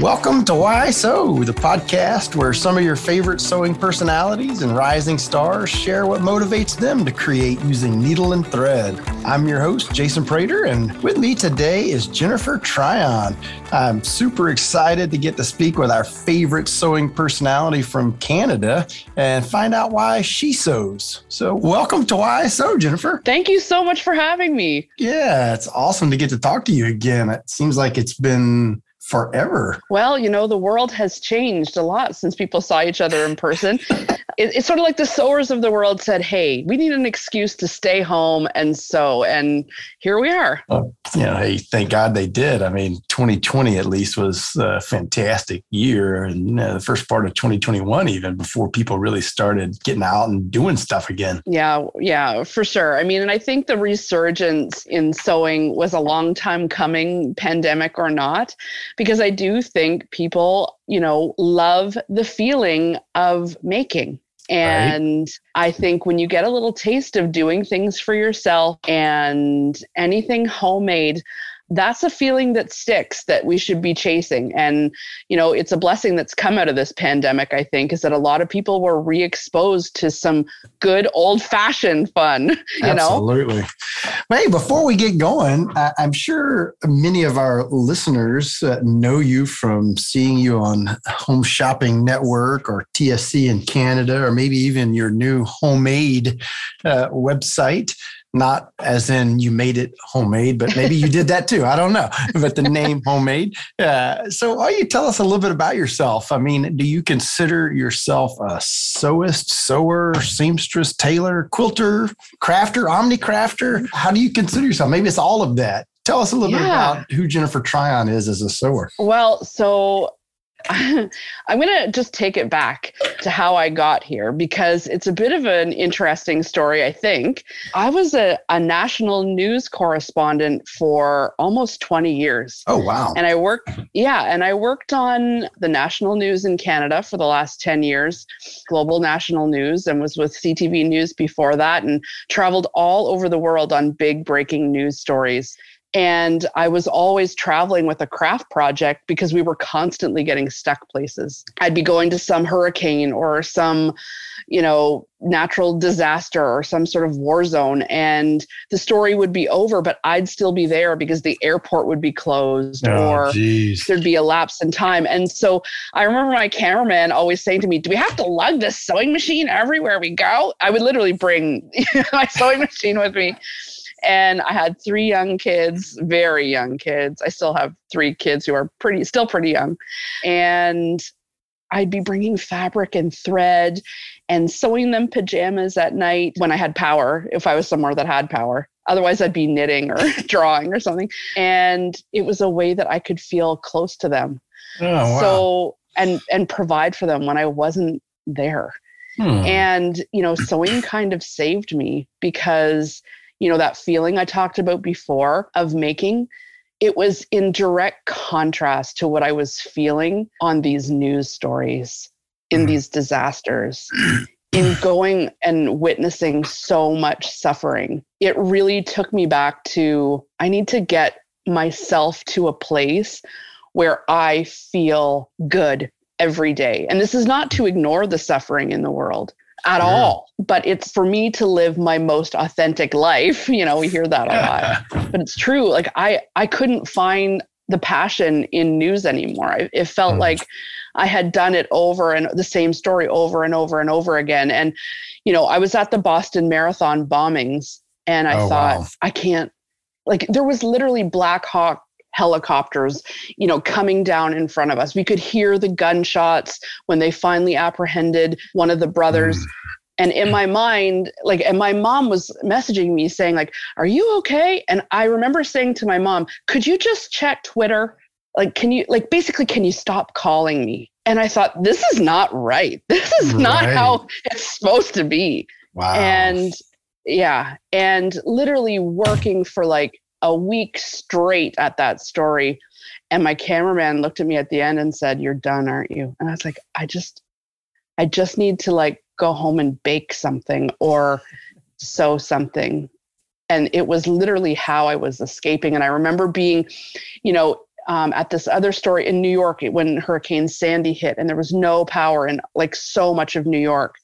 Welcome to Why Sew, the podcast where some of your favorite sewing personalities and rising stars share what motivates them to create using needle and thread. I'm your host, Jason Prater, and with me today is Jennifer Tryon. I'm super excited to get to speak with our favorite sewing personality from Canada and find out why she sews. So, welcome to Why Sew, Jennifer. Thank you so much for having me. Yeah, it's awesome to get to talk to you again. It seems like it's been forever. Well, you know, the world has changed a lot since people saw each other in person. it, it's sort of like the sewers of the world said, "Hey, we need an excuse to stay home and sew," and here we are. You know, hey, thank God they did. I mean, 2020 at least was a fantastic year, and uh, the first part of 2021, even before people really started getting out and doing stuff again. Yeah, yeah, for sure. I mean, and I think the resurgence in sewing was a long time coming, pandemic or not, because I do think people, you know, love the feeling of making. And right. I think when you get a little taste of doing things for yourself and anything homemade, that's a feeling that sticks that we should be chasing. And you know it's a blessing that's come out of this pandemic i think is that a lot of people were re-exposed to some good old fashioned fun you absolutely. Know? hey before we get going i'm sure many of our listeners uh, know you from seeing you on home shopping network or tsc in canada or maybe even your new homemade uh, website not as in you made it homemade, but maybe you did that too. I don't know. But the name homemade. Uh, so, why you tell us a little bit about yourself? I mean, do you consider yourself a sewist, sewer, seamstress, tailor, quilter, crafter, omni crafter? How do you consider yourself? Maybe it's all of that. Tell us a little yeah. bit about who Jennifer Tryon is as a sewer. Well, so I'm going to just take it back to how I got here because it's a bit of an interesting story, I think. I was a, a national news correspondent for almost 20 years. Oh, wow. And I worked, yeah, and I worked on the national news in Canada for the last 10 years, global national news, and was with CTV News before that, and traveled all over the world on big breaking news stories. And I was always traveling with a craft project because we were constantly getting stuck places. I'd be going to some hurricane or some, you know, natural disaster or some sort of war zone, and the story would be over, but I'd still be there because the airport would be closed oh, or geez. there'd be a lapse in time. And so I remember my cameraman always saying to me, Do we have to lug this sewing machine everywhere we go? I would literally bring my sewing machine with me and I had three young kids, very young kids. I still have three kids who are pretty, still pretty young. And I'd be bringing fabric and thread and sewing them pajamas at night when I had power, if I was somewhere that had power. Otherwise, I'd be knitting or drawing or something. And it was a way that I could feel close to them. Oh, wow. So, and, and provide for them when I wasn't there. Hmm. And, you know, sewing kind of saved me because you know, that feeling I talked about before of making, it was in direct contrast to what I was feeling on these news stories, in mm. these disasters, in going and witnessing so much suffering. It really took me back to I need to get myself to a place where I feel good every day. And this is not to ignore the suffering in the world at yeah. all. But it's for me to live my most authentic life. You know, we hear that a lot, but it's true. Like I, I couldn't find the passion in news anymore. I, it felt mm. like I had done it over and the same story over and over and over again. And, you know, I was at the Boston Marathon bombings and I oh, thought, wow. I can't, like, there was literally Black Hawk helicopters, you know, coming down in front of us. We could hear the gunshots when they finally apprehended one of the brothers. Mm. And in my mind, like, and my mom was messaging me saying, like, are you okay? And I remember saying to my mom, could you just check Twitter? Like, can you, like, basically, can you stop calling me? And I thought, this is not right. This is right. not how it's supposed to be. Wow. And yeah. And literally working for like a week straight at that story. And my cameraman looked at me at the end and said, You're done, aren't you? And I was like, I just, I just need to like go home and bake something or sew something. And it was literally how I was escaping. And I remember being, you know, um, at this other story in New York when Hurricane Sandy hit and there was no power in like so much of New York.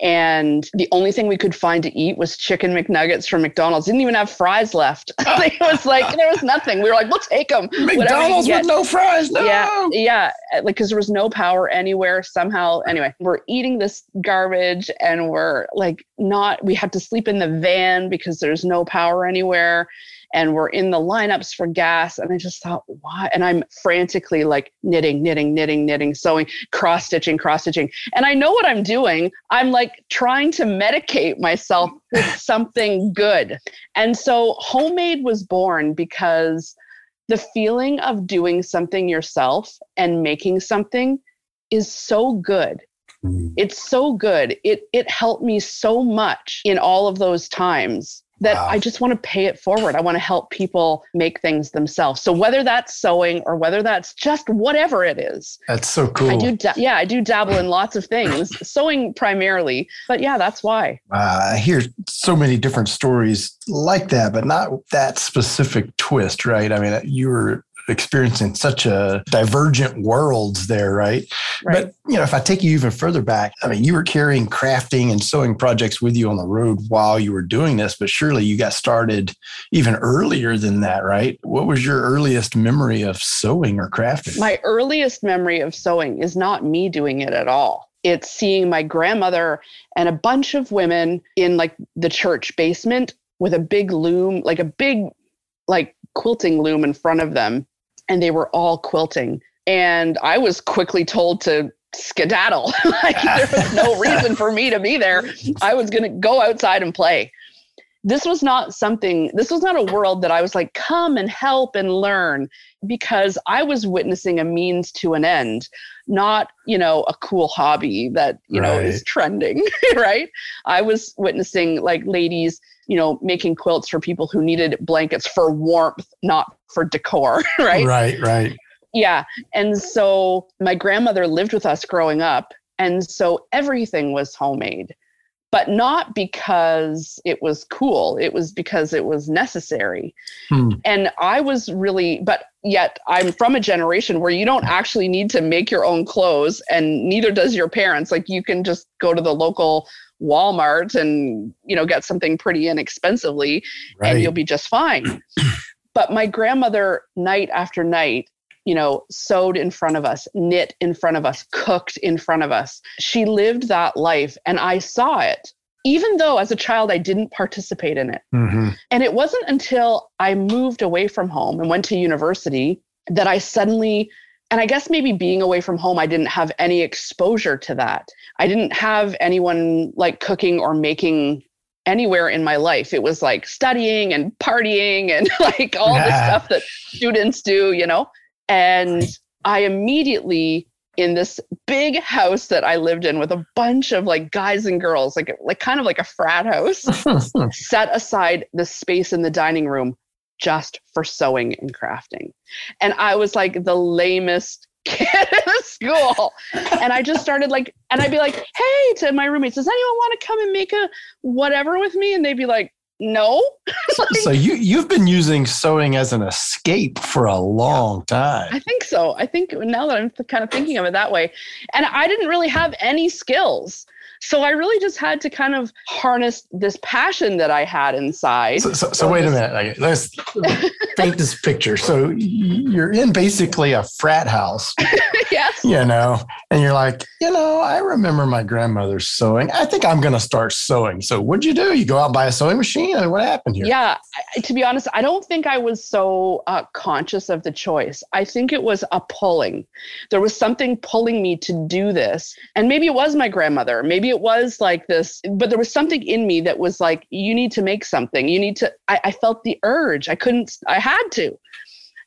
And the only thing we could find to eat was chicken McNuggets from McDonald's. Didn't even have fries left. it was like there was nothing. We were like, we'll take them. McDonald's with no fries. No. Yeah, yeah. Like because there was no power anywhere. Somehow, anyway, we're eating this garbage, and we're like not. We had to sleep in the van because there's no power anywhere and we're in the lineups for gas. And I just thought, why? And I'm frantically like knitting, knitting, knitting, knitting, sewing, cross stitching, cross stitching. And I know what I'm doing. I'm like trying to medicate myself with something good. And so homemade was born because the feeling of doing something yourself and making something is so good mm. it's so good it it helped me so much in all of those times that wow. I just want to pay it forward. I want to help people make things themselves. So whether that's sewing or whether that's just whatever it is. That's so cool. I do da- yeah, I do dabble in lots of things, sewing primarily, but yeah, that's why. Uh, I hear so many different stories like that, but not that specific twist, right? I mean, you were experiencing such a divergent worlds there, right? right? But you know, if I take you even further back, I mean, you were carrying crafting and sewing projects with you on the road while you were doing this, but surely you got started even earlier than that, right? What was your earliest memory of sewing or crafting? My earliest memory of sewing is not me doing it at all it's seeing my grandmother and a bunch of women in like the church basement with a big loom, like a big like quilting loom in front of them and they were all quilting. And I was quickly told to skedaddle. like there was no reason for me to be there. I was going to go outside and play. This was not something, this was not a world that I was like, come and help and learn because I was witnessing a means to an end, not, you know, a cool hobby that, you right. know, is trending, right? I was witnessing like ladies you know, making quilts for people who needed blankets for warmth, not for decor, right? Right, right. Yeah. And so my grandmother lived with us growing up. And so everything was homemade, but not because it was cool. It was because it was necessary. Hmm. And I was really, but yet I'm from a generation where you don't actually need to make your own clothes, and neither does your parents. Like you can just go to the local Walmart and you know get something pretty inexpensively right. and you'll be just fine. but my grandmother night after night you know, sewed in front of us, knit in front of us, cooked in front of us. She lived that life and I saw it, even though as a child I didn't participate in it. Mm-hmm. And it wasn't until I moved away from home and went to university that I suddenly and I guess maybe being away from home, I didn't have any exposure to that. I didn't have anyone like cooking or making anywhere in my life. It was like studying and partying and like all yeah. the stuff that students do, you know? And I immediately in this big house that I lived in with a bunch of like guys and girls, like like kind of like a frat house, set aside the space in the dining room just for sewing and crafting. And I was like the lamest kid in school. And I just started like, and I'd be like, hey, to my roommates, does anyone want to come and make a whatever with me? And they'd be like, no. like, so you you've been using sewing as an escape for a long time. I think so. I think now that I'm kind of thinking of it that way, and I didn't really have any skills. So I really just had to kind of harness this passion that I had inside. So, so, so wait a minute. Let's paint this picture. So you're in basically a frat house. yes. You know, and you're like, you know, I remember my grandmother sewing. I think I'm going to start sewing. So what'd you do? You go out and buy a sewing machine? Mean, what happened here? Yeah. I, to be honest, I don't think I was so uh, conscious of the choice. I think it was a pulling. There was something pulling me to do this. And maybe it was my grandmother. Maybe it was like this, but there was something in me that was like, you need to make something. You need to, I, I felt the urge. I couldn't, I had to.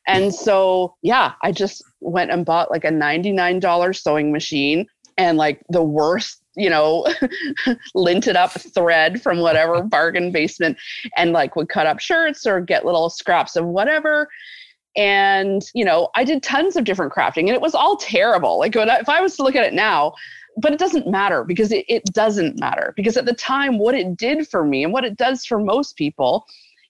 And so, yeah, I just went and bought like a $99 sewing machine and like the worst, you know, linted up thread from whatever bargain basement and like would cut up shirts or get little scraps of whatever and you know i did tons of different crafting and it was all terrible like I, if i was to look at it now but it doesn't matter because it, it doesn't matter because at the time what it did for me and what it does for most people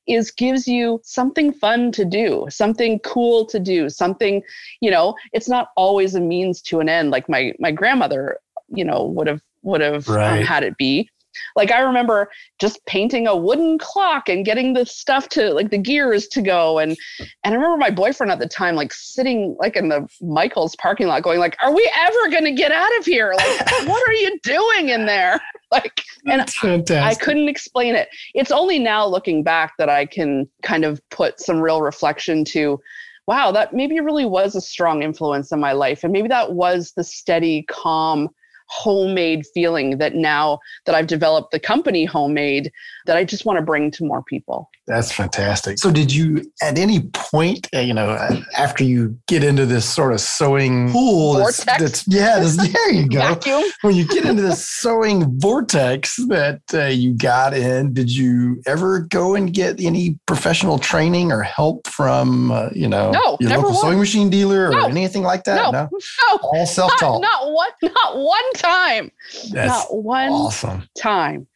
is gives you something fun to do, something cool to do, something, you know, it's not always a means to an end like my my grandmother, you know, would have would have um, right. um, had it be. Like I remember just painting a wooden clock and getting the stuff to like the gears to go and and I remember my boyfriend at the time like sitting like in the Michael's parking lot going like are we ever going to get out of here? Like what are you doing in there? Like and I couldn't explain it. It's only now looking back that I can kind of put some real reflection to wow, that maybe really was a strong influence in my life and maybe that was the steady calm homemade feeling that now that I've developed the company homemade that I just want to bring to more people. That's fantastic. So did you at any point, uh, you know, after you get into this sort of sewing pool that's, that's, yeah, this, there you go. Vacuum. When you get into this sewing vortex that uh, you got in, did you ever go and get any professional training or help from, uh, you know, no, your local sewing machine dealer or no. anything like that? No, no, no. all self-taught. Not, not one, not one time. That's not one awesome. time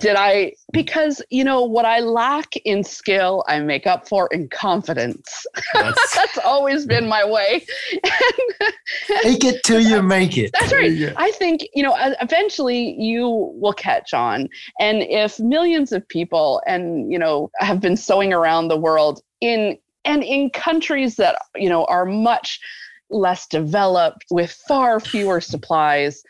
did I because you know what I lack in skill, I make up for in confidence. That's, that's always been my way. Take it till you make it. That's right. I think you know eventually you will catch on, and if millions of people and you know have been sewing around the world in and in countries that you know are much less developed with far fewer supplies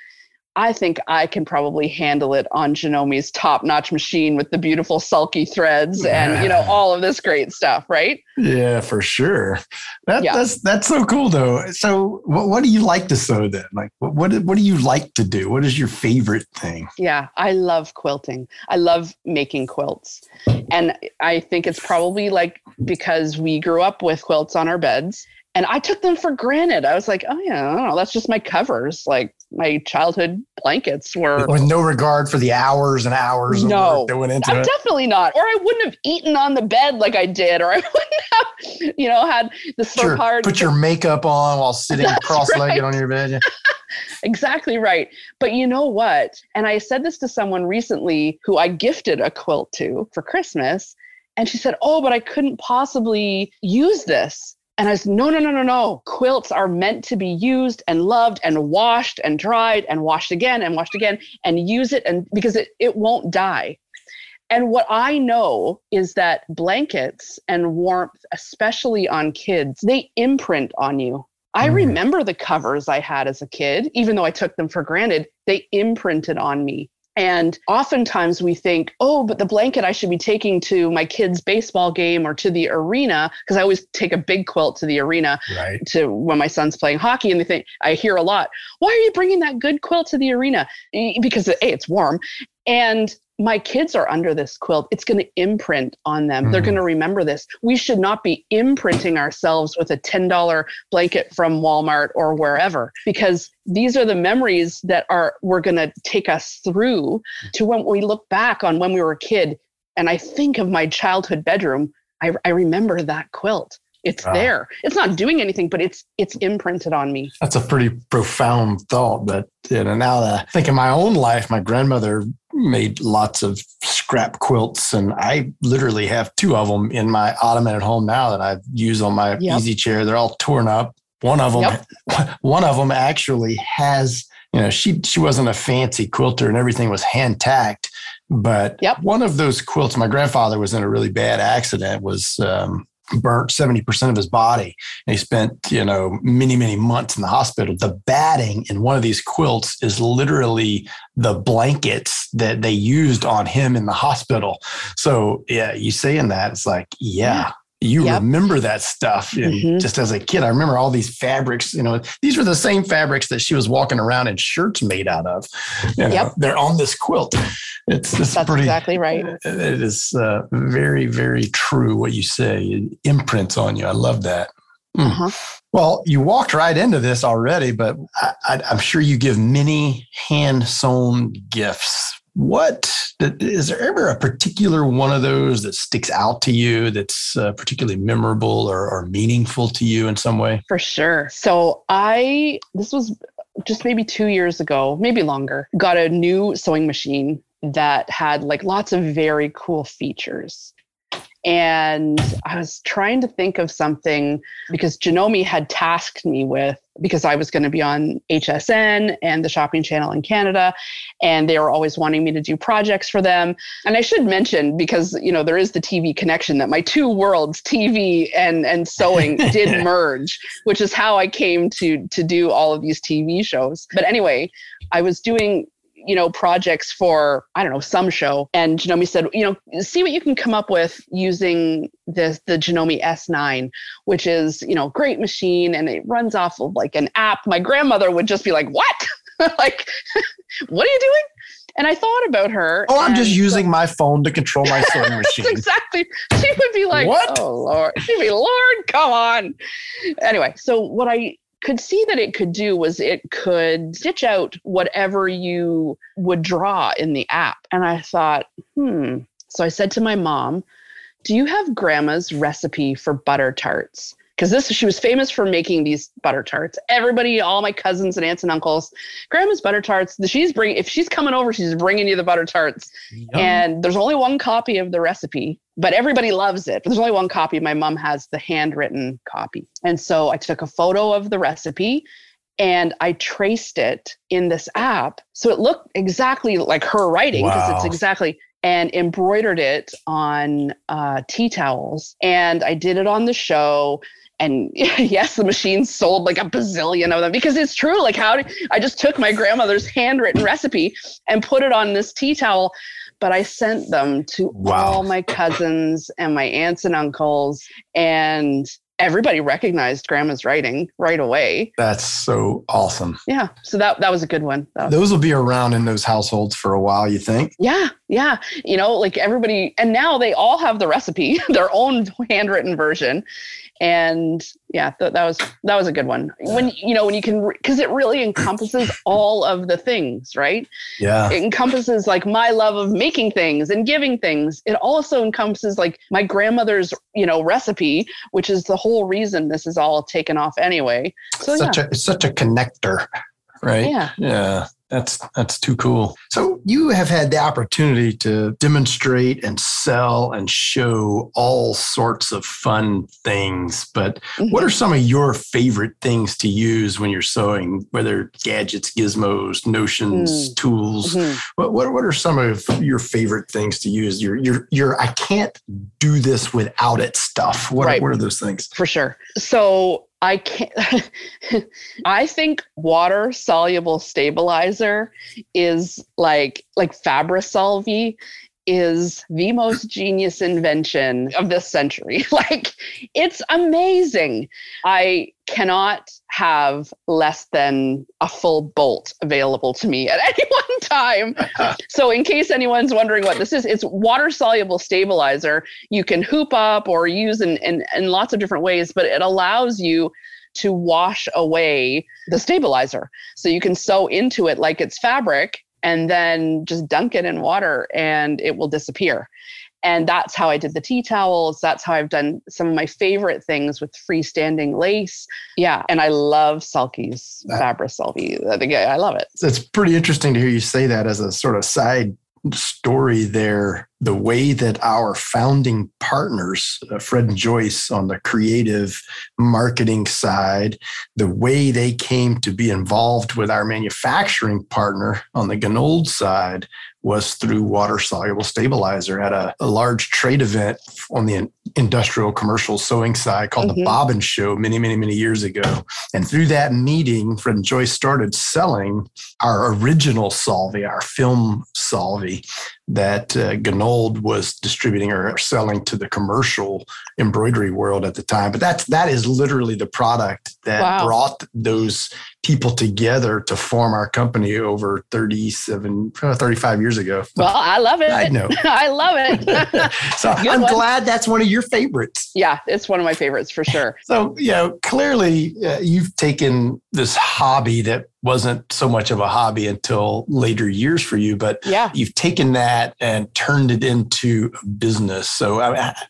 I think I can probably handle it on Janome's top-notch machine with the beautiful sulky threads and you know all of this great stuff, right? Yeah, for sure. That, yeah. That's that's so cool though. So, what, what do you like to sew then? Like, what, what what do you like to do? What is your favorite thing? Yeah, I love quilting. I love making quilts, and I think it's probably like because we grew up with quilts on our beds and I took them for granted. I was like, oh yeah, I don't know, that's just my covers. Like my childhood blankets were with no regard for the hours and hours no, that went into it. Definitely not. Or I wouldn't have eaten on the bed like I did, or I wouldn't have, you know, had the sure. hard. Put your makeup on while sitting cross-legged right. on your bed. Yeah. exactly right. But you know what? And I said this to someone recently who I gifted a quilt to for Christmas. And she said, Oh, but I couldn't possibly use this. And I said, no, no, no, no, no. Quilts are meant to be used and loved and washed and dried and washed again and washed again and use it and because it, it won't die. And what I know is that blankets and warmth, especially on kids, they imprint on you. I mm. remember the covers I had as a kid, even though I took them for granted, they imprinted on me. And oftentimes we think, oh, but the blanket I should be taking to my kid's baseball game or to the arena, because I always take a big quilt to the arena right. to when my son's playing hockey. And they think, I hear a lot, why are you bringing that good quilt to the arena? Because A, it's warm. And my kids are under this quilt. It's going to imprint on them. Mm-hmm. They're going to remember this. We should not be imprinting ourselves with a $10 blanket from Walmart or wherever because these are the memories that are we're going to take us through to when we look back on when we were a kid and I think of my childhood bedroom, I, I remember that quilt. It's wow. there. It's not doing anything, but it's it's imprinted on me. That's a pretty profound thought. But you know, now that I think in my own life, my grandmother made lots of scrap quilts, and I literally have two of them in my ottoman at home now that I use on my yep. easy chair. They're all torn up. One of them, yep. one of them actually has. You know, she she wasn't a fancy quilter, and everything was hand tacked. But yep. one of those quilts, my grandfather was in a really bad accident. Was um, burnt 70% of his body. And he spent, you know, many, many months in the hospital. The batting in one of these quilts is literally the blankets that they used on him in the hospital. So, yeah, you saying that, it's like, yeah, you yep. remember that stuff and mm-hmm. just as a kid i remember all these fabrics you know these were the same fabrics that she was walking around in shirts made out of you know, yep. they're on this quilt it's, it's That's pretty exactly right it is uh, very very true what you say it imprints on you i love that mm. uh-huh. well you walked right into this already but I, i'm sure you give many hand sewn gifts what is there ever a particular one of those that sticks out to you that's uh, particularly memorable or, or meaningful to you in some way? For sure. So I this was just maybe two years ago, maybe longer, got a new sewing machine that had like lots of very cool features. And I was trying to think of something because Janome had tasked me with because I was going to be on HSN and the shopping channel in Canada and they were always wanting me to do projects for them and I should mention because you know there is the TV connection that my two worlds TV and and sewing did merge which is how I came to to do all of these TV shows but anyway I was doing you know, projects for, I don't know, some show. And Janome said, you know, see what you can come up with using the, the Janome S9, which is, you know, great machine and it runs off of like an app. My grandmother would just be like, what? like, what are you doing? And I thought about her. Oh, I'm just using my phone to control my sewing machine. exactly. She would be like, what? oh, Lord. She'd be, Lord, come on. Anyway, so what I could see that it could do was it could stitch out whatever you would draw in the app. And I thought, hmm. So I said to my mom, Do you have grandma's recipe for butter tarts? Because this she was famous for making these butter tarts. Everybody, all my cousins and aunts and uncles, grandma's butter tarts. She's bring if she's coming over, she's bringing you the butter tarts. Yum. And there's only one copy of the recipe, but everybody loves it. There's only one copy. My mom has the handwritten copy, and so I took a photo of the recipe. And I traced it in this app. So it looked exactly like her writing because wow. it's exactly and embroidered it on uh, tea towels. And I did it on the show and yes the machine sold like a bazillion of them because it's true like how did, i just took my grandmother's handwritten recipe and put it on this tea towel but i sent them to wow. all my cousins and my aunts and uncles and everybody recognized grandma's writing right away. That's so awesome. Yeah. So that that was a good one. Those will be around in those households for a while, you think? Yeah. Yeah. You know, like everybody and now they all have the recipe, their own handwritten version. And yeah, th- that was that was a good one. When you know when you can because it really encompasses all of the things, right? Yeah. It encompasses like my love of making things and giving things. It also encompasses like my grandmother's, you know, recipe, which is the whole reason this is all taken off anyway. So such yeah. a it's such a connector, right? Yeah. Yeah. That's that's too cool. So you have had the opportunity to demonstrate and sell and show all sorts of fun things. But mm-hmm. what are some of your favorite things to use when you're sewing? Whether gadgets, gizmos, notions, mm-hmm. tools. Mm-hmm. What, what what are some of your favorite things to use? Your your your I can't do this without it stuff. What right. what are those things? For sure. So I can't. I think water soluble stabilizer is like like Fabri-Solvy is the most genius invention of this century. like it's amazing. I cannot have less than a full bolt available to me at any one time. so in case anyone's wondering what this is, it's water soluble stabilizer. You can hoop up or use in, in, in lots of different ways, but it allows you to wash away the stabilizer. So you can sew into it like it's fabric and then just dunk it in water and it will disappear. And that's how I did the tea towels. That's how I've done some of my favorite things with freestanding lace. Yeah. And I love Sulky's Fabri-Solvy. I love it. It's pretty interesting to hear you say that as a sort of side story there the way that our founding partners, uh, Fred and Joyce, on the creative marketing side, the way they came to be involved with our manufacturing partner on the Gunold side was through water soluble stabilizer at a, a, large trade event on the industrial commercial sewing side called mm-hmm. the Bobbin Show many, many, many years ago. And through that meeting, Fred and Joyce started selling our original Solvy, our film Solvy, that uh, Gunold was distributing or selling to the commercial embroidery world at the time. But that's that is literally the product that wow. brought those people together to form our company over 37 uh, 35 years ago. Well i love it. I know. I love it. So i'm one. glad that's one of your favorites. Yeah it's one of my favorites for sure. So you know clearly uh, you've taken this hobby that wasn't so much of a hobby until later years for you but yeah. you've taken that and turned it into a business. So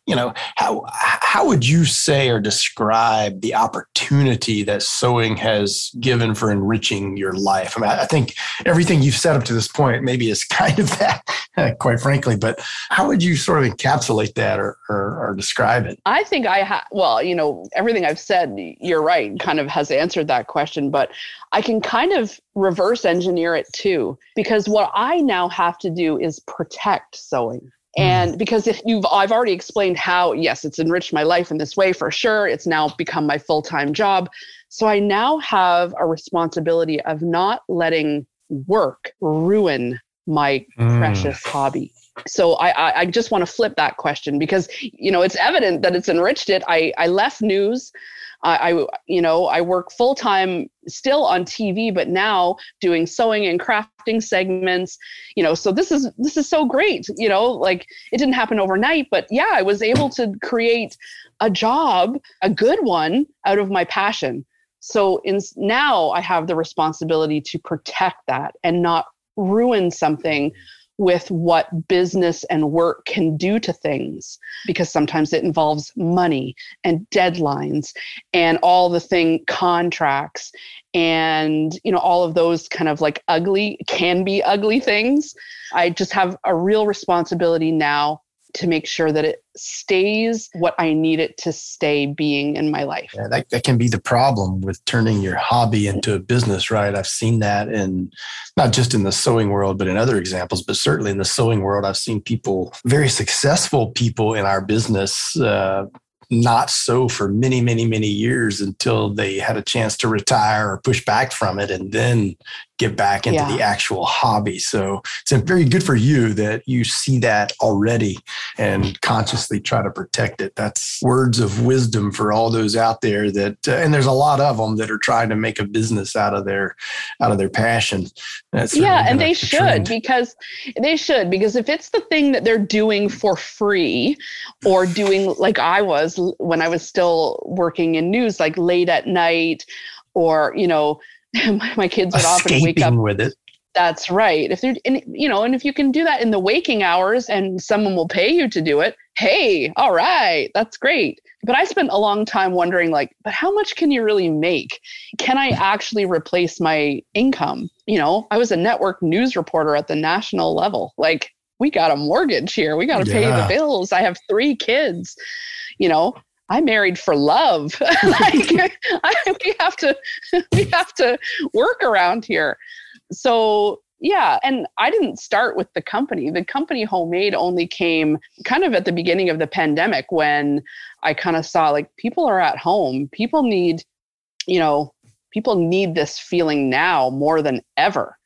you know how how would you say or describe the opportunity that sewing has given driven for enriching your life? I mean, I think everything you've said up to this point maybe is kind of that, quite frankly. But how would you sort of encapsulate that or, or, or describe it? I think I have, well, you know, everything I've said, you're right, kind of has answered that question. But I can kind of reverse engineer it too, because what I now have to do is protect sewing. Mm. And because if you've, I've already explained how, yes, it's enriched my life in this way for sure. It's now become my full time job. So I now have a responsibility of not letting work ruin my mm. precious hobby. So I, I just want to flip that question because you know it's evident that it's enriched it. I, I left news I, I you know, I work full time still on TV, but now doing sewing and crafting segments. You know, so this is this is so great. You know, like it didn't happen overnight, but yeah, I was able to create a job, a good one, out of my passion. So in, now I have the responsibility to protect that and not ruin something with what business and work can do to things because sometimes it involves money and deadlines and all the thing contracts and you know all of those kind of like ugly can be ugly things. I just have a real responsibility now to make sure that it stays what I need it to stay being in my life. Yeah, that, that can be the problem with turning your hobby into a business, right? I've seen that in not just in the sewing world, but in other examples, but certainly in the sewing world, I've seen people, very successful people in our business, uh, not so for many, many, many years until they had a chance to retire or push back from it and then get back into yeah. the actual hobby. So it's very good for you that you see that already and consciously try to protect it. That's words of wisdom for all those out there that, uh, and there's a lot of them that are trying to make a business out of their, out of their passion. That's yeah, and they should trend. because they should because if it's the thing that they're doing for free or doing like I was when I was still working in news, like late at night or you know my kids would often wake up with it. That's right. If they're, and, you know, and if you can do that in the waking hours and someone will pay you to do it, hey, all right, that's great. But I spent a long time wondering, like, but how much can you really make? Can I actually replace my income? You know, I was a network news reporter at the national level. Like, we got a mortgage here. We got to yeah. pay the bills. I have three kids. You know, I married for love. like I, we have to we have to work around here. So yeah, and I didn't start with the company. The company homemade only came kind of at the beginning of the pandemic when I kind of saw like people are at home. People need, you know, people need this feeling now more than ever.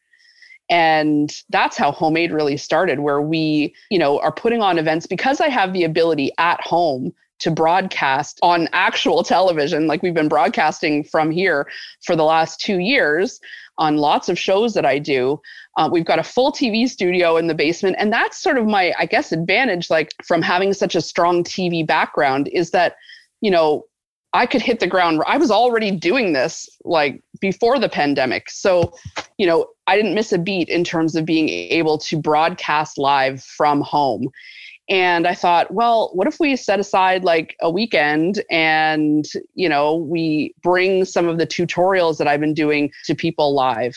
And that's how homemade really started, where we, you know, are putting on events because I have the ability at home to broadcast on actual television, like we've been broadcasting from here for the last two years on lots of shows that I do. Uh, we've got a full TV studio in the basement. And that's sort of my, I guess, advantage, like from having such a strong TV background, is that, you know, I could hit the ground. I was already doing this like before the pandemic. So, you know, I didn't miss a beat in terms of being able to broadcast live from home. And I thought, well, what if we set aside like a weekend and, you know, we bring some of the tutorials that I've been doing to people live?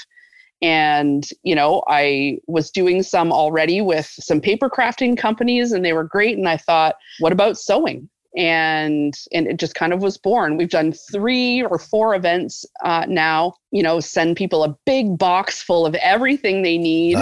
And, you know, I was doing some already with some paper crafting companies and they were great. And I thought, what about sewing? and and it just kind of was born we've done three or four events uh, now you know, send people a big box full of everything they need.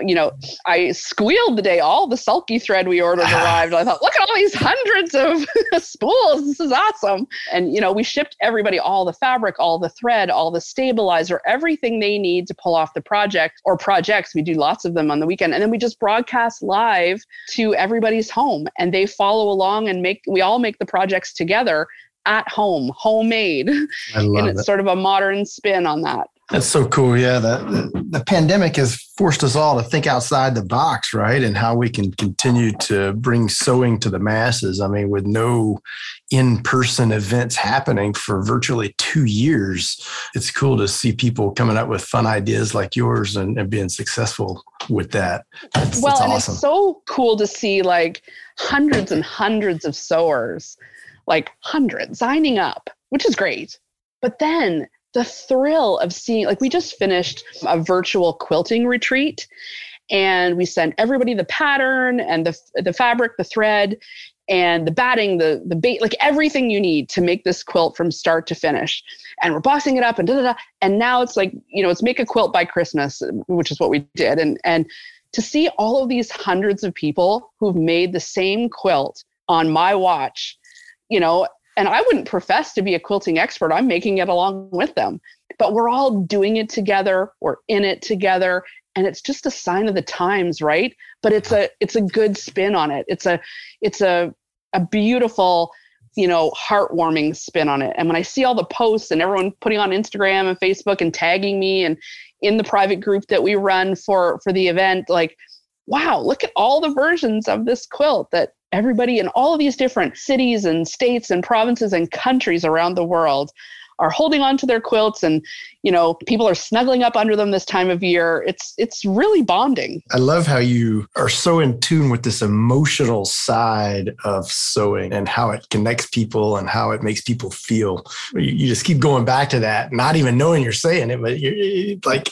You know, I squealed the day all the sulky thread we ordered arrived. I thought, look at all these hundreds of spools. This is awesome. And, you know, we shipped everybody all the fabric, all the thread, all the stabilizer, everything they need to pull off the project or projects. We do lots of them on the weekend. And then we just broadcast live to everybody's home and they follow along and make, we all make the projects together at home, homemade. and it's it. sort of a modern spin on that. That's so cool. Yeah. The, the, the, pandemic has forced us all to think outside the box, right? And how we can continue to bring sewing to the masses. I mean, with no in person events happening for virtually two years, it's cool to see people coming up with fun ideas like yours and, and being successful with that. That's, well, that's and it's so cool to see like hundreds and hundreds of sewers like hundreds signing up, which is great. But then the thrill of seeing, like, we just finished a virtual quilting retreat and we sent everybody the pattern and the, the fabric, the thread, and the batting, the the bait, like everything you need to make this quilt from start to finish. And we're bossing it up and da da da. And now it's like, you know, it's make a quilt by Christmas, which is what we did. And and to see all of these hundreds of people who've made the same quilt on my watch, you know, and I wouldn't profess to be a quilting expert. I'm making it along with them. But we're all doing it together. We're in it together and it's just a sign of the times right but it's a it's a good spin on it it's a it's a a beautiful you know heartwarming spin on it and when i see all the posts and everyone putting on instagram and facebook and tagging me and in the private group that we run for for the event like wow look at all the versions of this quilt that everybody in all of these different cities and states and provinces and countries around the world are holding on to their quilts and you know people are snuggling up under them this time of year. It's it's really bonding. I love how you are so in tune with this emotional side of sewing and how it connects people and how it makes people feel. You, you just keep going back to that not even knowing you're saying it but you're like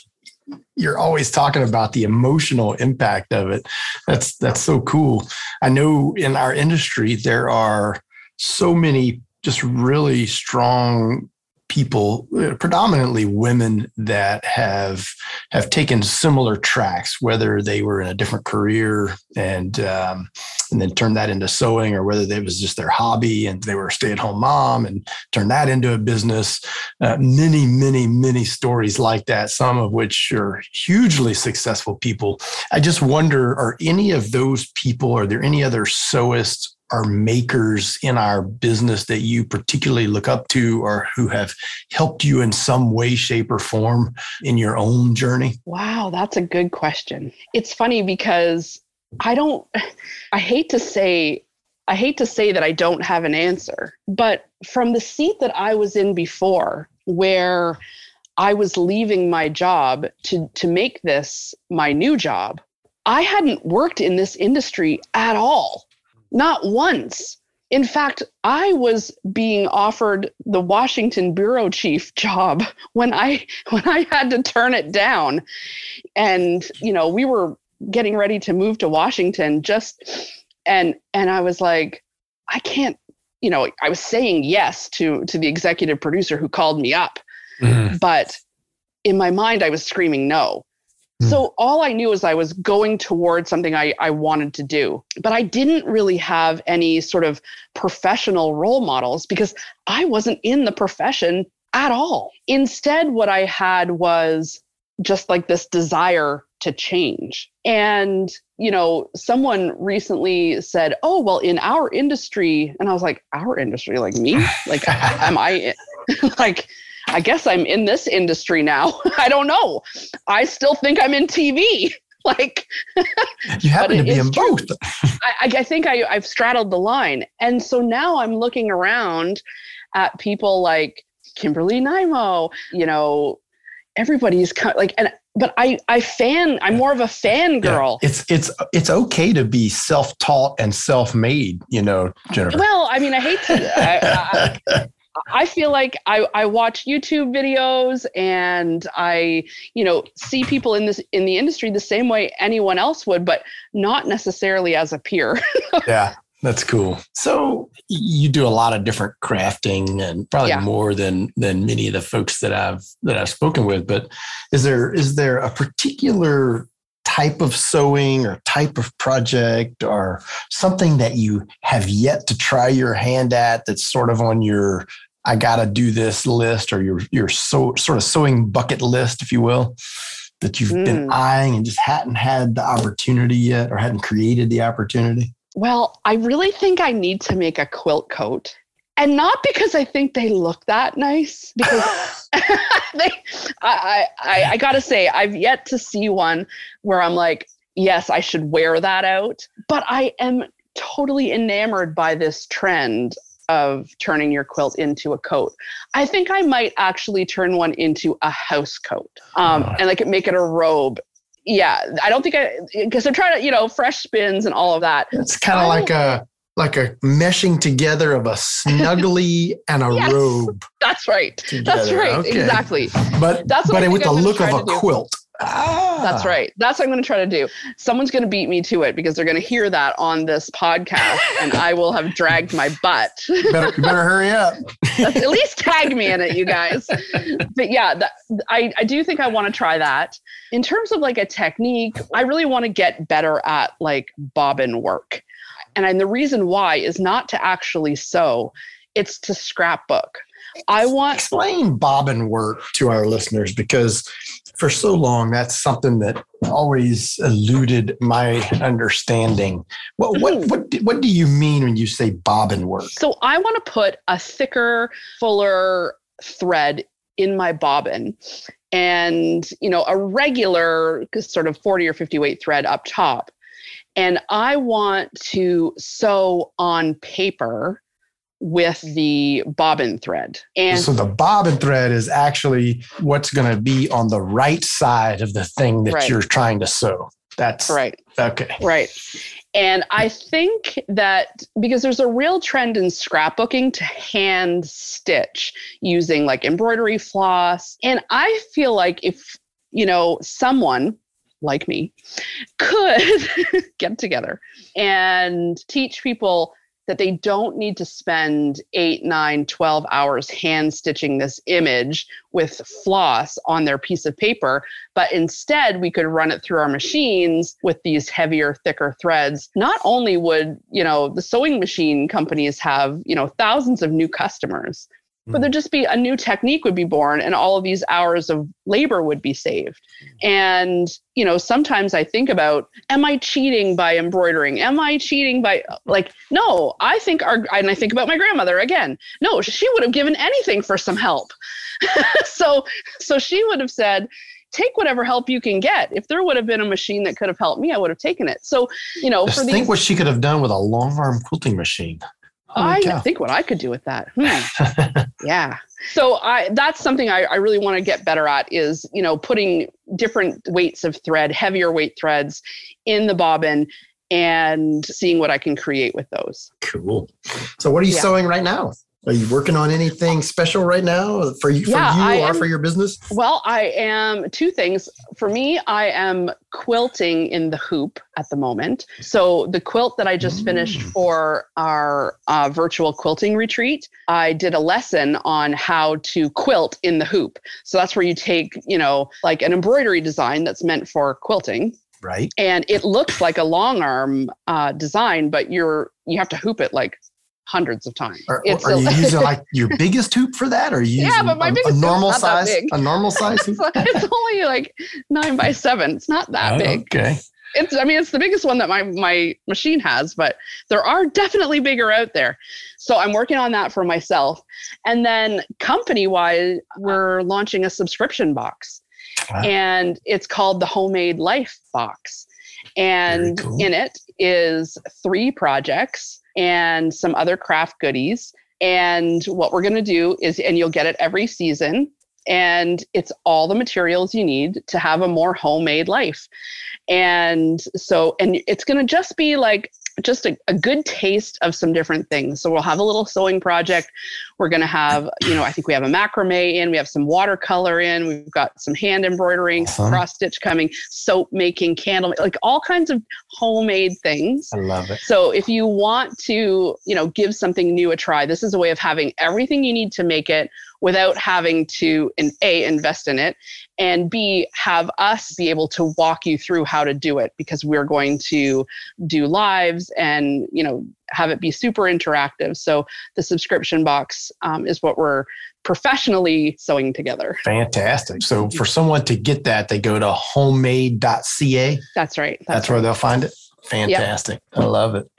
you're always talking about the emotional impact of it that's that's so cool i know in our industry there are so many just really strong people, predominantly women, that have have taken similar tracks, whether they were in a different career and um, and then turned that into sewing, or whether it was just their hobby and they were a stay at home mom and turned that into a business. Uh, many, many, many stories like that. Some of which are hugely successful people. I just wonder, are any of those people? Are there any other sewists or makers in our business that you particularly look up to or who have helped you in some way, shape, or form in your own journey? Wow, that's a good question. It's funny because I don't, I hate to say, I hate to say that I don't have an answer, but from the seat that I was in before, where I was leaving my job to, to make this my new job, I hadn't worked in this industry at all not once. In fact, I was being offered the Washington bureau chief job when I when I had to turn it down. And you know, we were getting ready to move to Washington just and and I was like I can't you know, I was saying yes to to the executive producer who called me up. Mm-hmm. But in my mind I was screaming no. Hmm. So all I knew was I was going towards something I, I wanted to do. But I didn't really have any sort of professional role models because I wasn't in the profession at all. Instead, what I had was just like this desire to change. And, you know, someone recently said, Oh, well, in our industry, and I was like, Our industry, like me? Like, am I like, I guess I'm in this industry now. I don't know. I still think I'm in TV. like you happen to be in both. I, I think I, I've straddled the line, and so now I'm looking around at people like Kimberly Einmo. You know, everybody's kind of like, and but I I fan. I'm more of a fan girl. Yeah, it's it's it's okay to be self taught and self made. You know, Jennifer. Well, I mean, I hate to. I, I, I feel like I, I watch YouTube videos and I, you know, see people in this in the industry the same way anyone else would, but not necessarily as a peer. yeah. That's cool. So you do a lot of different crafting and probably yeah. more than than many of the folks that I've that I've spoken with. But is there is there a particular type of sewing or type of project or something that you have yet to try your hand at that's sort of on your I got to do this list or your your so, sort of sewing bucket list, if you will, that you've mm. been hmm. eyeing and just hadn't had the opportunity yet or hadn't created the opportunity? Well, I really think I need to make a quilt coat. And not because I think they look that nice, because they, I, I, I gotta say, I've yet to see one where I'm like, yes, I should wear that out. But I am totally enamored by this trend of turning your quilt into a coat. I think I might actually turn one into a house coat um, oh. and like make it a robe. Yeah, I don't think I because I'm trying to you know fresh spins and all of that. It's kind of like a like a meshing together of a snuggly and a Yes. robe. That's right. That's right. Okay. Exactly. But That's what but with the I'm look of a do. quilt. Ah, That's right. That's what I'm going to try to do. Someone's going to beat me to it because they're going to hear that on this podcast and I will have dragged my butt. Better, you better hurry up. At least tag me in it, you guys. But yeah, that, I, I do think I want to try that. In terms of like a technique, I really want to get better at like bobbin work. And, and the reason why is not to actually sew, it's to scrapbook. I want Explain bobbin work to our listeners because for so long that's something that always eluded my understanding. What what Mhm. what what do you mean when you say bobbin work? So I want to put a thicker, fuller thread in my bobbin and, you know, a regular sort of 40 or 50 weight thread up top. And I want to sew on paper with the bobbin thread. And so the bobbin thread is actually what's going to be on the right side of the thing that Right. you're trying to sew. That's right. okay. Right. And I think that because there's a real trend in scrapbooking to hand stitch using like embroidery floss. And I feel like if, you know, someone like me could get together and teach people that they don't need to spend eight, nine, 12 hours hand stitching this image with floss on their piece of paper, but instead we could run it through our machines with these heavier, thicker threads. Not only would, you know, the sewing machine companies have, you know, thousands of new customers, but there'd just be a new technique would be born and all of these hours of labor would be saved. And, you know, sometimes I think about, am I cheating by embroidering? Am I cheating by, like, no, I think our, and I think about my grandmother again. No, she would have given anything for some help. so, so she would have said, take whatever help you can get. If there would have been a machine that could have helped me, I would have taken it. So, you know, Just for think these, what she could have done with a long arm quilting machine. Holy I cow. think what I could do with that. Hmm. yeah. So I that's something I, I really want to get better at is, you know, putting different weights of thread, heavier weight threads in the bobbin and seeing what I can create with those. Cool. So what are you Yeah. sewing right now? Are you working on anything special right now for you, for you I or am- for your business? Well, I am two things. For me, I am quilting in the hoop at the moment. So the quilt that I just finished Mm. for our uh, virtual quilting retreat, I did a lesson on how to quilt in the hoop. So that's where you take, you know, like an embroidery design that's meant for quilting, Right. and it looks like a long arm uh, design, but you're you have to hoop it like hundreds of times. Are, are you using like your biggest hoop for that? Or are you Yeah, using but my a, biggest a normal size? big. A normal size hoop? it's, it's only like nine by seven. It's not that Oh, big. Okay. It's I mean it's the biggest one that my my machine has, but there are definitely bigger out there. So I'm working on that for myself. And then company wise, we're launching a subscription box. Wow. And it's called the Homemade Life Box. And cool. in it is three projects and some other craft goodies. And what we're going to do is, and you'll get it every season. And it's all the materials you need to have a more homemade life. And so, and it's going to just be like just a, a good taste of some different things. So we'll have a little sewing project. We're going to have, you know, I think we have a macrame in, we have some watercolor in, we've got some hand embroidering, Awesome. Uh-huh. cross stitch coming, soap making, candle, like all kinds of homemade things. I love it. So if you want to, you know, give something new a try, this is a way of having everything you need to make it without having to in a invest in it and b have us be able to walk you through how to do it because we're going to do lives and you know have it be super interactive so the subscription box um, is what we're professionally sewing together Fantastic. So for someone to get that, they go to homemade.ca. that's right That's, where they'll find it. Fantastic. I love it.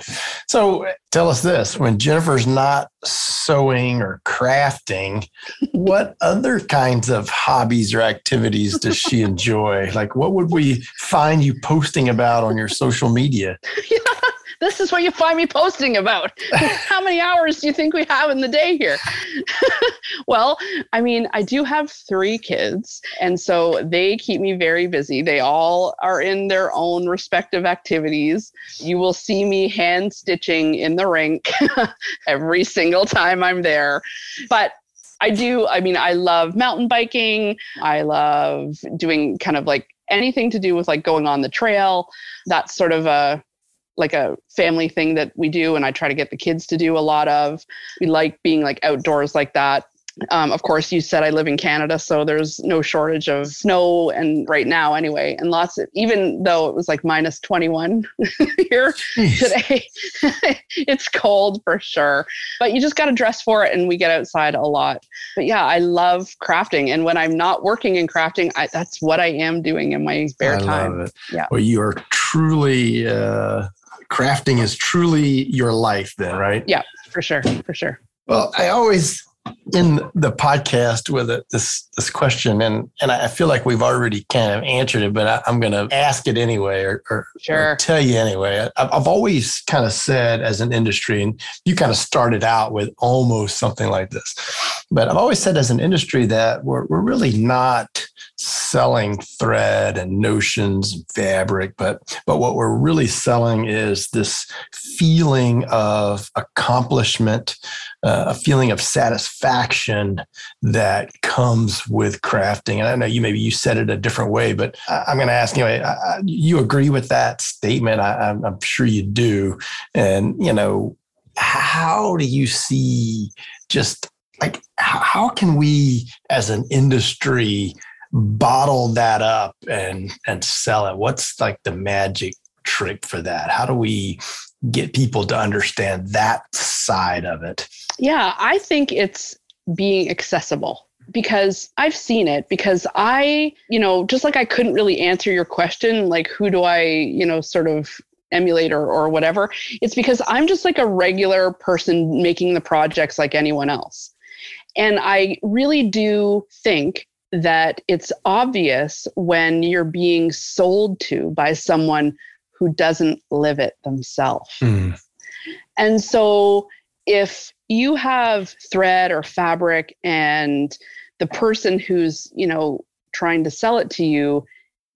So tell us this when Jennifer's not sewing or crafting, what other kinds of hobbies or activities does she enjoy? Like, what would we find you posting about on your social media? this is what you find me posting about. How many hours do you think we have in the day here? well, I mean, I do have three kids, and so they keep me very busy. They all are in their own respective activities. You will see me hand stitching in the rink every single time I'm there. But I do, I mean, I love mountain biking. I love doing kind of like anything to do with like going on the trail. That's sort of a like a family thing that we do and I try to get the kids to do a lot of. We like being like outdoors like that. Um, of course, you said I live in Canada, so there's no shortage of snow, and right now, anyway, and lots of even though it was like minus 21 here Jeez. today, it's cold for sure. But you just got to dress for it, and we get outside a lot. But yeah, I love crafting, and when I'm not working in crafting, I, that's what I am doing in my spare I time. Yeah. Well, you are truly uh, crafting is truly your life, then, right? Yeah, for sure, for sure. Well, I always in the podcast with it, this this question, and and I feel like we've already kind of answered it, but I, am going to ask it anyway, or, or, sure. or tell you anyway. I've, I've always kind of said, as an industry, and you kind of started out with almost something like this, but I've always said, as an industry, that we're we're really not selling thread and notions and fabric but but what we're really selling is this feeling of accomplishment uh, a feeling of satisfaction that comes with crafting. And i know you maybe you said it a different way but I, am going to ask anyway I, you agree with that statement? I, i'm sure you do. And you know how do you see just like how can we as an industry bottle that up and and sell it. What's like the magic trick for that? How do we get people to understand that side of it? Yeah i think it's being accessible because I've seen it because I, you know, just like I couldn't really answer your question, like who do I, you know, sort of emulate or, or whatever, it's because I'm just like a regular person making the projects like anyone else. And I really do think that it's obvious when you're being sold to by someone who doesn't live it themselves. Mm. And so if you have thread or fabric and the person who's, you know, trying to sell it to you,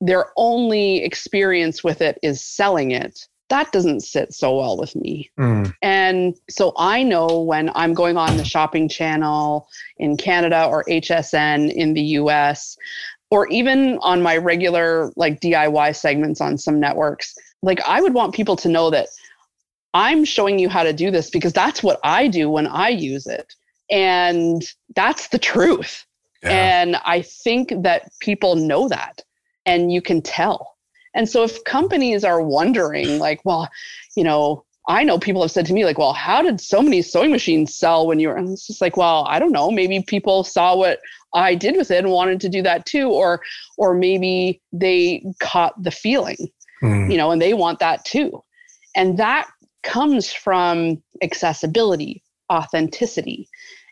their only experience with it is selling it, that doesn't sit so well with me. Mm. And so I know when I'm going on the shopping channel in Canada or HSN in the US, or even on my regular like DIY segments on some networks, like I would want people to know that I'm showing you how to do this because that's what I do when I use it. And that's the truth. Yeah. And I think that people know that and you can tell. And so if companies are wondering, like, well, you know, I know people have said to me, like, well, how did so many sewing machines sell when you were? And it's just like, well, I don't know. Maybe people saw what I did with it and wanted to do that too, or or maybe they caught the feeling, mm. you know, and they want that too. And that comes from accessibility, authenticity,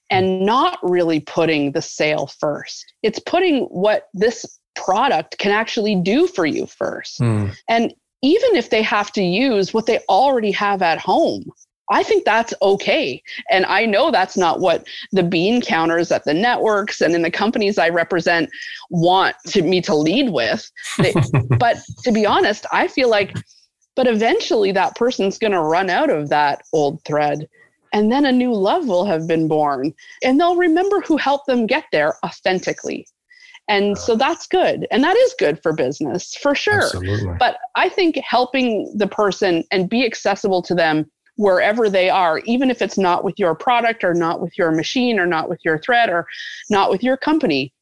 and not really putting the sale first. It's putting what this product can actually do for you first. Mm. And even if they have to use what they already have at home, I think that's okay. And I know that's not what the bean counters at the networks and in the companies I represent want to me to lead with. They, but to be honest, I feel like, but eventually that person's going to run out of that old thread. And then a new love will have been born. And they'll remember who helped them get there authentically. And so that's good. And that is good for business for sure. Absolutely. But I think helping the person and be accessible to them wherever they are, even if it's not with your product or not with your machine or not with your thread or not with your company.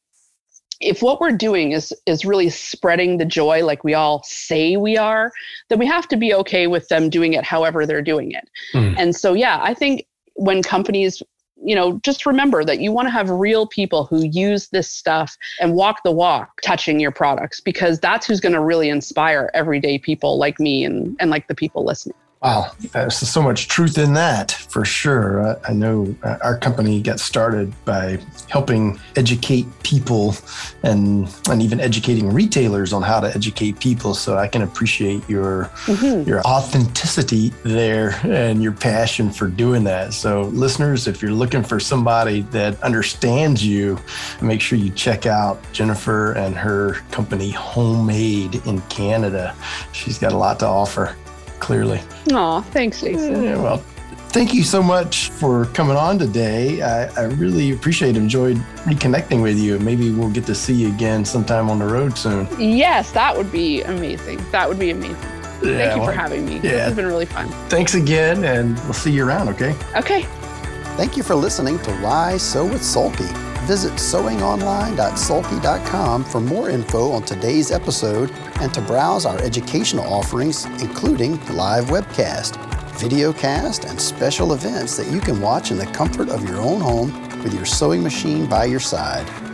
If what we're doing is is really spreading the joy like we all say we are, then we have to be okay with them doing it however they're doing it. Mm. And so yeah, I think when companies you know, just remember that you want to have real people who use this stuff and walk the walk touching your products because that's who's going to really inspire everyday people like me and, and like the people listening. Wow, there's so much truth in that for sure. I, I know uh, our company got started by helping educate people and and even educating retailers on how to educate people. So I can appreciate your mm-hmm. your authenticity there and your passion for doing that. So listeners, if you're looking for somebody that understands you, make sure you check out Jennifer and her company Homemade in Canada. She's got a lot to offer clearly. Aw, thanks, Jason. Yeah, well, thank you so much for coming on today. I, I, really appreciate it. Enjoyed reconnecting with you. Maybe we'll get to see you again sometime on the road soon. Yes, that would be amazing. That would be amazing. Yeah, thank you well, for having me. Yeah. This has been really fun. Thanks again, and we'll see you around, okay? Okay. Thank you for listening to Why Sew with Sulky. Visit sewingonline.sulky.com for more info on today's episode and to browse our educational offerings, including live webcast, videocast, and special events that you can watch in the comfort of your own home with your sewing machine by your side.